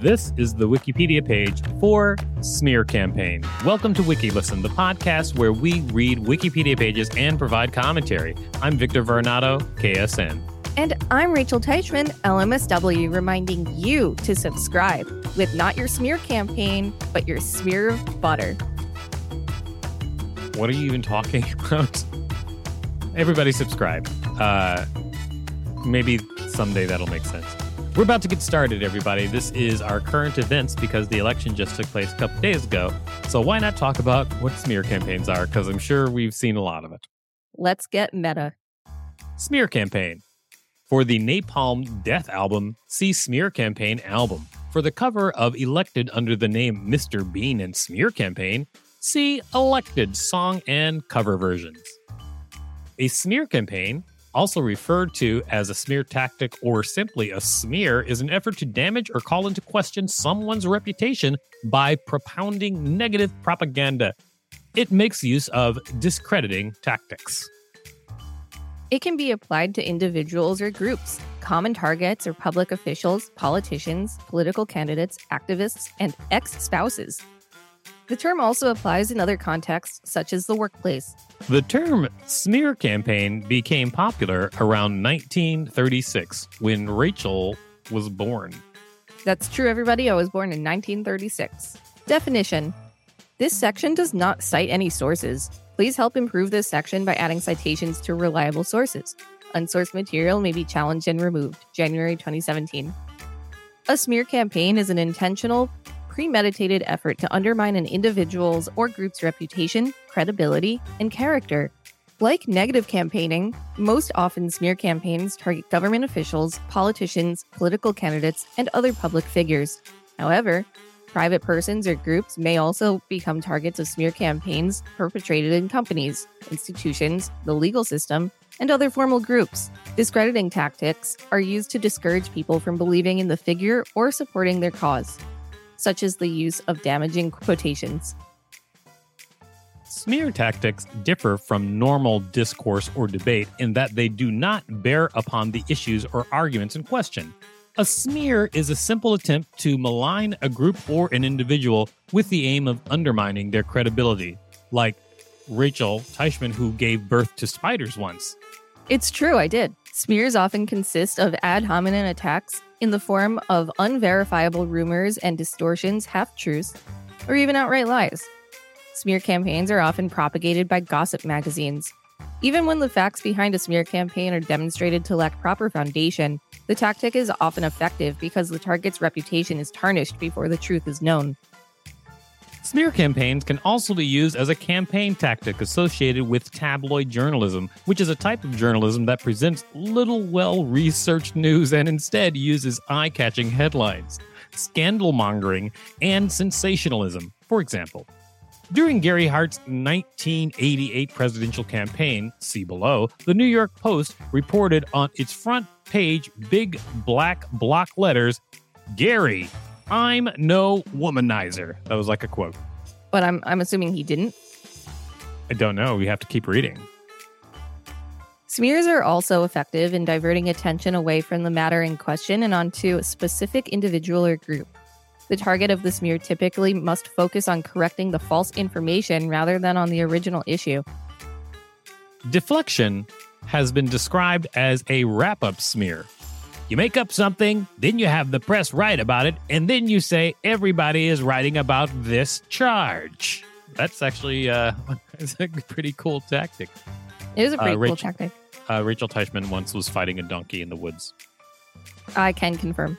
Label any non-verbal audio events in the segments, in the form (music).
This is the Wikipedia page for Smear Campaign. Welcome to WikiListen, the podcast where we read Wikipedia pages and provide commentary. I'm Victor Varnado, KSN. And I'm Rachel Teichman, LMSW, reminding you to subscribe with not your smear campaign, but your smear of butter. What are you even talking (laughs) about? Everybody subscribe. Uh, maybe someday that'll make sense. We're about to get started, everybody. This is our current events because the election just took place a couple days ago. So why not talk about what smear campaigns are? Because I'm sure we've seen a lot of it. Let's get meta. Smear campaign. For the Napalm Death album, see Smear Campaign album. For the cover of Elected under the name Mr. Bean and Smear Campaign, see Elected song and cover versions. A smear campaign also referred to as a smear tactic or simply a smear, is an effort to damage or call into question someone's reputation by propounding negative propaganda. It makes use of discrediting tactics. It can be applied to individuals or groups, common targets are public officials, politicians, political candidates, activists, and ex spouses. The term also applies in other contexts, such as the workplace. The term smear campaign became popular around 1936 when Rachel was born. That's true, everybody. I was born in 1936. Definition This section does not cite any sources. Please help improve this section by adding citations to reliable sources. Unsourced material may be challenged and removed. January 2017. A smear campaign is an intentional, premeditated effort to undermine an individual's or group's reputation, credibility, and character. Like negative campaigning, most often smear campaigns target government officials, politicians, political candidates, and other public figures. However, private persons or groups may also become targets of smear campaigns perpetrated in companies, institutions, the legal system, and other formal groups. Discrediting tactics are used to discourage people from believing in the figure or supporting their cause such as the use of damaging quotations. Smear tactics differ from normal discourse or debate in that they do not bear upon the issues or arguments in question. A smear is a simple attempt to malign a group or an individual with the aim of undermining their credibility, like Rachel Teichman, who gave birth to spiders once. It's true, I did. Smears often consist of ad hominem attacks in the form of unverifiable rumors and distortions, half truths, or even outright lies. Smear campaigns are often propagated by gossip magazines. Even when the facts behind a smear campaign are demonstrated to lack proper foundation, the tactic is often effective because the target's reputation is tarnished before the truth is known. Smear campaigns can also be used as a campaign tactic associated with tabloid journalism, which is a type of journalism that presents little well researched news and instead uses eye catching headlines, scandal mongering, and sensationalism. For example, during Gary Hart's 1988 presidential campaign, see below, the New York Post reported on its front page, big black block letters, Gary, I'm no womanizer. That was like a quote. But I'm I'm assuming he didn't. I don't know. We have to keep reading. Smears are also effective in diverting attention away from the matter in question and onto a specific individual or group. The target of the smear typically must focus on correcting the false information rather than on the original issue. Deflection has been described as a wrap up smear. You make up something, then you have the press write about it, and then you say everybody is writing about this charge. That's actually uh, (laughs) a pretty cool tactic. It is a pretty Uh, cool Rachel- tactic. Uh, Rachel Teichman once was fighting a donkey in the woods. I can confirm.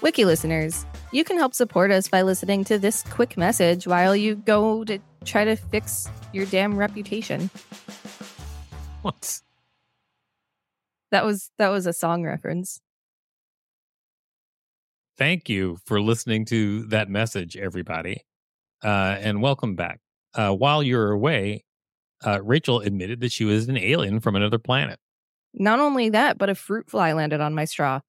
Wiki listeners, you can help support us by listening to this quick message while you go to try to fix your damn reputation. What? That was that was a song reference. Thank you for listening to that message, everybody, uh, and welcome back. Uh, while you're away, uh, Rachel admitted that she was an alien from another planet. Not only that, but a fruit fly landed on my straw.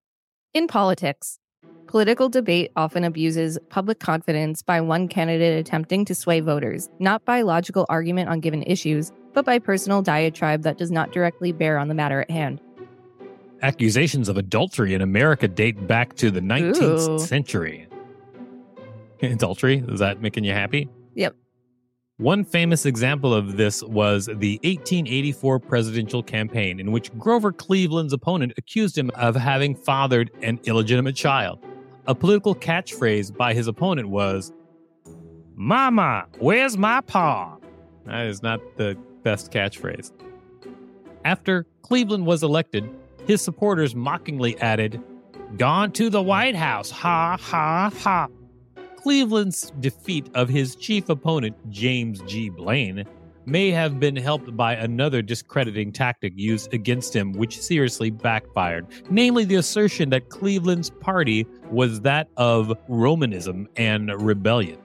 In politics, political debate often abuses public confidence by one candidate attempting to sway voters, not by logical argument on given issues, but by personal diatribe that does not directly bear on the matter at hand. Accusations of adultery in America date back to the 19th Ooh. century. Adultery? Is that making you happy? Yep. One famous example of this was the 1884 presidential campaign, in which Grover Cleveland's opponent accused him of having fathered an illegitimate child. A political catchphrase by his opponent was, Mama, where's my paw? That is not the best catchphrase. After Cleveland was elected, his supporters mockingly added, Gone to the White House, ha ha ha. Cleveland's defeat of his chief opponent, James G. Blaine, may have been helped by another discrediting tactic used against him, which seriously backfired, namely the assertion that Cleveland's party was that of Romanism and rebellion.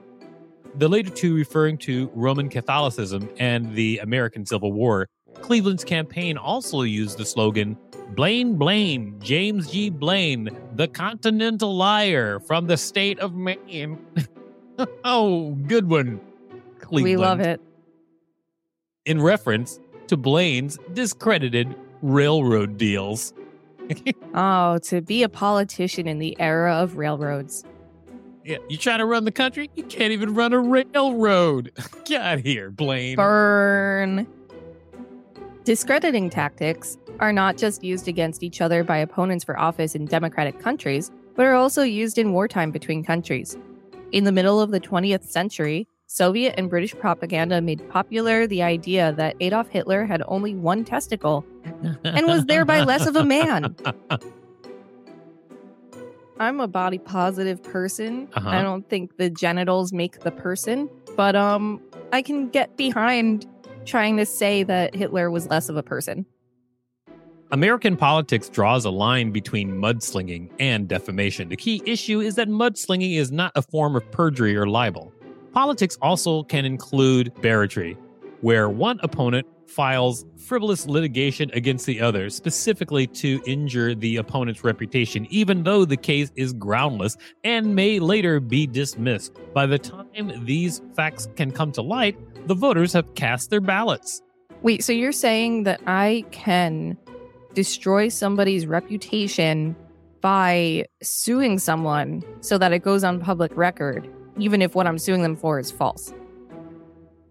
The later two referring to Roman Catholicism and the American Civil War, Cleveland's campaign also used the slogan, Blaine Blaine, James G. Blaine, the Continental Liar from the state of Maine. (laughs) oh, good one. Cleveland. We love it. In reference to Blaine's discredited railroad deals. (laughs) Oh, to be a politician in the era of railroads. Yeah, you try to run the country, you can't even run a railroad. (laughs) Get out of here, Blaine. Burn. Discrediting tactics are not just used against each other by opponents for office in democratic countries, but are also used in wartime between countries. In the middle of the 20th century, Soviet and British propaganda made popular the idea that Adolf Hitler had only one testicle and was thereby less of a man. (laughs) I'm a body positive person. Uh-huh. I don't think the genitals make the person, but um I can get behind trying to say that Hitler was less of a person. American politics draws a line between mudslinging and defamation. The key issue is that mudslinging is not a form of perjury or libel. Politics also can include barratry, where one opponent files frivolous litigation against the other, specifically to injure the opponent's reputation, even though the case is groundless and may later be dismissed. By the time these facts can come to light, the voters have cast their ballots. Wait, so you're saying that I can destroy somebody's reputation by suing someone so that it goes on public record, even if what I'm suing them for is false?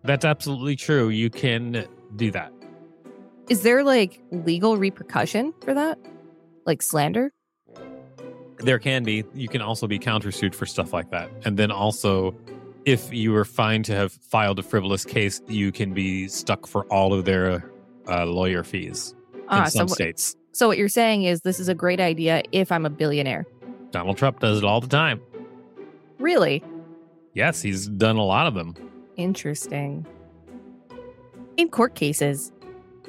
That's absolutely true. You can do that. Is there like legal repercussion for that? Like slander? There can be. You can also be countersued for stuff like that. And then also, if you were fined to have filed a frivolous case, you can be stuck for all of their uh, lawyer fees Ah, in so, some wh- states. so what you're saying is this is a great idea if I'm a billionaire. Donald Trump does it all the time. Really? Yes, he's done a lot of them. Interesting. In court cases,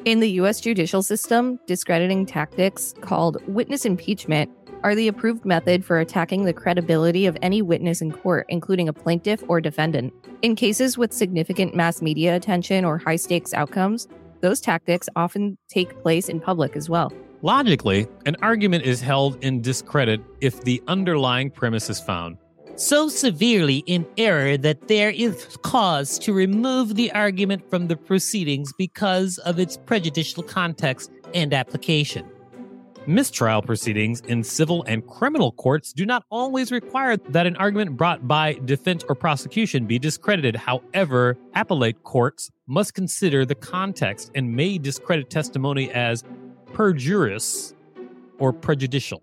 in the U.S. judicial system, discrediting tactics called witness impeachment are the approved method for attacking the credibility of any witness in court, including a plaintiff or defendant. In cases with significant mass media attention or high stakes outcomes, those tactics often take place in public as well. Logically, an argument is held in discredit if the underlying premise is found. So severely in error that there is cause to remove the argument from the proceedings because of its prejudicial context and application. Mistrial proceedings in civil and criminal courts do not always require that an argument brought by defense or prosecution be discredited. However, appellate courts must consider the context and may discredit testimony as perjurious or prejudicial,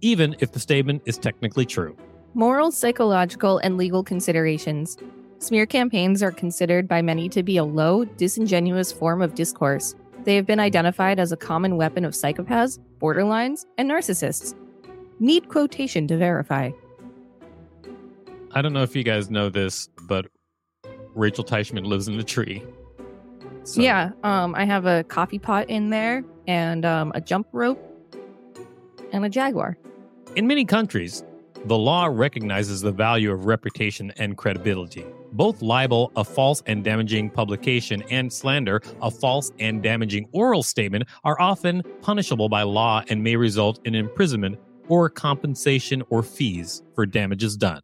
even if the statement is technically true. Moral, psychological, and legal considerations. Smear campaigns are considered by many to be a low, disingenuous form of discourse. They have been identified as a common weapon of psychopaths, borderlines, and narcissists. Need quotation to verify. I don't know if you guys know this, but Rachel Teichman lives in the tree. So- Yeah, um, I have a coffee pot in there and um, a jump rope and a jaguar. In many countries, the law recognizes the value of reputation and credibility. Both libel, a false and damaging publication, and slander, a false and damaging oral statement, are often punishable by law and may result in imprisonment or compensation or fees for damages done.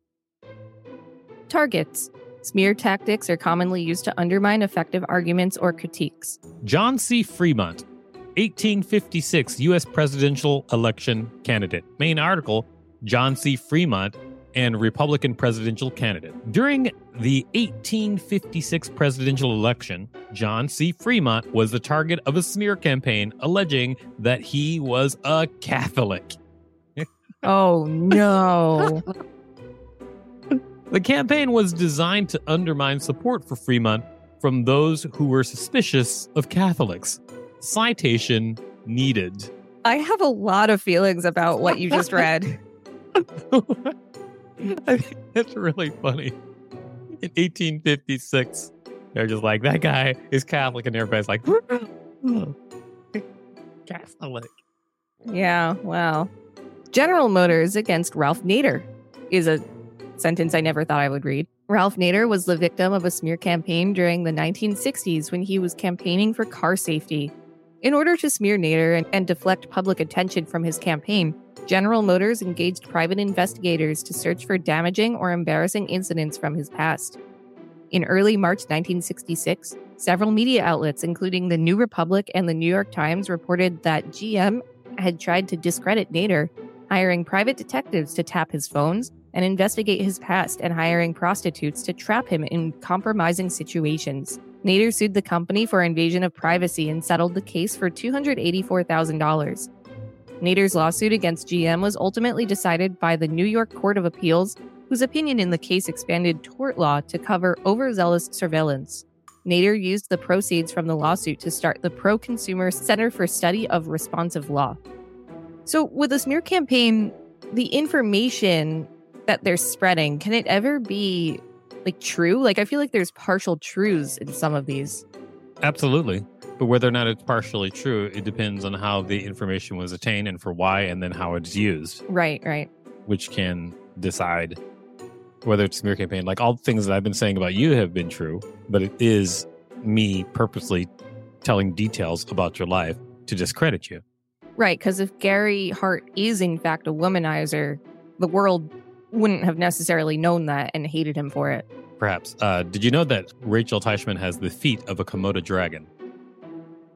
Targets. Smear tactics are commonly used to undermine effective arguments or critiques. John C. Fremont, 1856 U.S. presidential election candidate. Main article John C. Fremont and Republican presidential candidate. During the 1856 presidential election, John C. Fremont was the target of a smear campaign alleging that he was a Catholic. (laughs) Oh no. The campaign was designed to undermine support for Fremont from those who were suspicious of Catholics. Citation needed. I have a lot of feelings about what you just read. (laughs) (laughs) I think that's really funny. In 1856, they're just like, that guy is Catholic, and everybody's like, (laughs) Catholic. Yeah, well. General Motors against Ralph Nader is a sentence I never thought I would read. Ralph Nader was the victim of a smear campaign during the 1960s when he was campaigning for car safety. In order to smear Nader and, and deflect public attention from his campaign, General Motors engaged private investigators to search for damaging or embarrassing incidents from his past. In early March 1966, several media outlets, including the New Republic and the New York Times, reported that GM had tried to discredit Nader, hiring private detectives to tap his phones and investigate his past and hiring prostitutes to trap him in compromising situations. Nader sued the company for invasion of privacy and settled the case for $284,000. Nader's lawsuit against GM was ultimately decided by the New York Court of Appeals, whose opinion in the case expanded tort law to cover overzealous surveillance. Nader used the proceeds from the lawsuit to start the Pro Consumer Center for Study of Responsive Law. So, with a smear campaign, the information that they're spreading, can it ever be like true? Like, I feel like there's partial truths in some of these. Absolutely. But whether or not it's partially true, it depends on how the information was attained and for why, and then how it's used, Right, right. which can decide whether it's a smear campaign. Like all the things that I've been saying about you have been true, but it is me purposely telling details about your life to discredit you. Right, because if Gary Hart is in fact a womanizer, the world wouldn't have necessarily known that and hated him for it. Perhaps. Uh, did you know that Rachel Teichman has the feet of a Komodo dragon?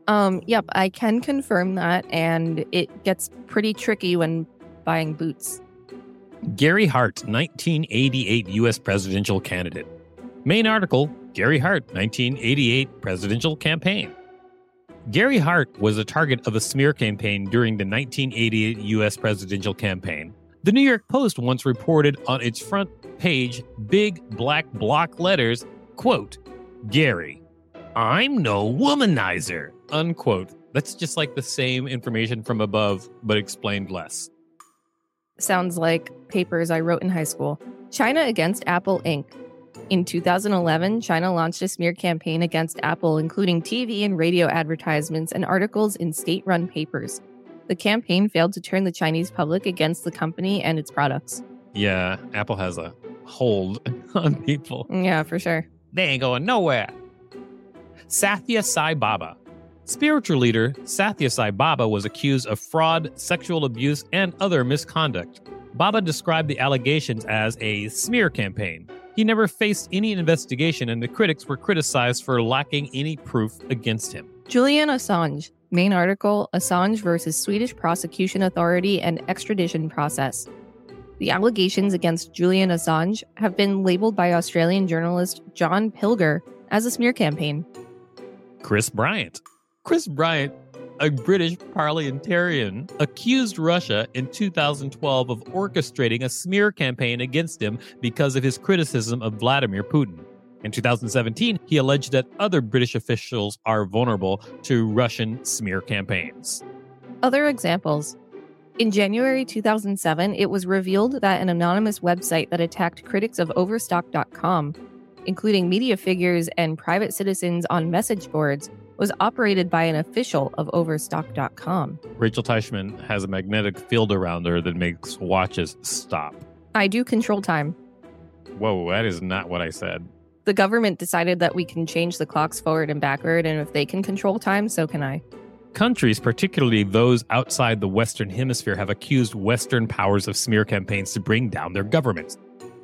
Um, yep, I can confirm that, and it gets pretty tricky when buying boots. Gary Hart, 1988 U.S. presidential candidate. Main article Gary Hart, 1988 presidential campaign. Gary Hart was a target of a smear campaign during the 1988 U.S. presidential campaign. The New York Post once reported on its front page, big black block letters, quote, Gary, I'm no womanizer, unquote. That's just like the same information from above, but explained less. Sounds like papers I wrote in high school. China against Apple Inc. In 2011, China launched a smear campaign against Apple, including TV and radio advertisements and articles in state run papers. The campaign failed to turn the Chinese public against the company and its products. Yeah, Apple has a hold (laughs) on people. Yeah, for sure. They ain't going nowhere. Sathya Sai Baba. Spiritual leader Sathya Sai Baba was accused of fraud, sexual abuse, and other misconduct. Baba described the allegations as a smear campaign. He never faced any investigation, and the critics were criticized for lacking any proof against him. Julian Assange. Main article Assange versus Swedish Prosecution Authority and Extradition Process. The allegations against Julian Assange have been labeled by Australian journalist John Pilger as a smear campaign. Chris Bryant. Chris Bryant, a British parliamentarian, accused Russia in 2012 of orchestrating a smear campaign against him because of his criticism of Vladimir Putin. In 2017, he alleged that other British officials are vulnerable to Russian smear campaigns. Other examples. In January 2007, it was revealed that an anonymous website that attacked critics of Overstock.com, including media figures and private citizens on message boards, was operated by an official of Overstock.com. Rachel Teichman has a magnetic field around her that makes watches stop. I do control time. Whoa, that is not what I said. The government decided that we can change the clocks forward and backward, and if they can control time, so can I. Countries, particularly those outside the Western Hemisphere, have accused Western powers of smear campaigns to bring down their governments.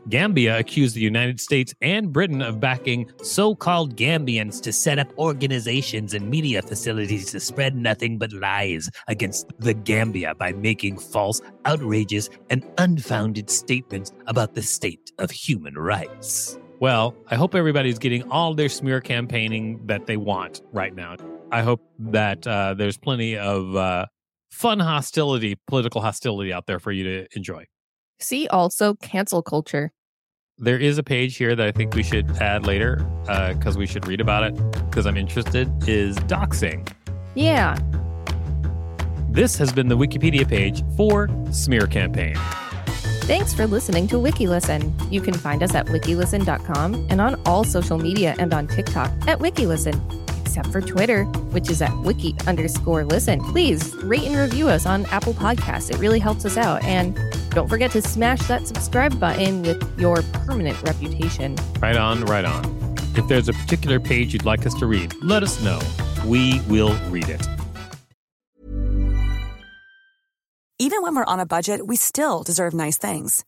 Gambia accused the United States and Britain of backing so called Gambians to set up organizations and media facilities to spread nothing but lies against the Gambia by making false, outrageous, and unfounded statements about the state of human rights. Well, I hope everybody's getting all their smear campaigning that they want right now. I hope that uh, there's plenty of uh, fun hostility, political hostility out there for you to enjoy. See also cancel culture. There is a page here that I think we should add later because uh, we should read about it because I'm interested. Is doxing. Yeah. This has been the Wikipedia page for Smear Campaign. Thanks for listening to WikiListen. You can find us at wikilisten.com and on all social media and on TikTok at WikiListen, except for Twitter, which is at wiki underscore listen. Please rate and review us on Apple Podcasts. It really helps us out. And don't forget to smash that subscribe button with your permanent reputation. Right on, right on. If there's a particular page you'd like us to read, let us know. We will read it. Even when we're on a budget, we still deserve nice things.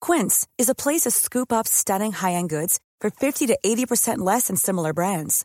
Quince is a place to scoop up stunning high end goods for 50 to 80% less than similar brands.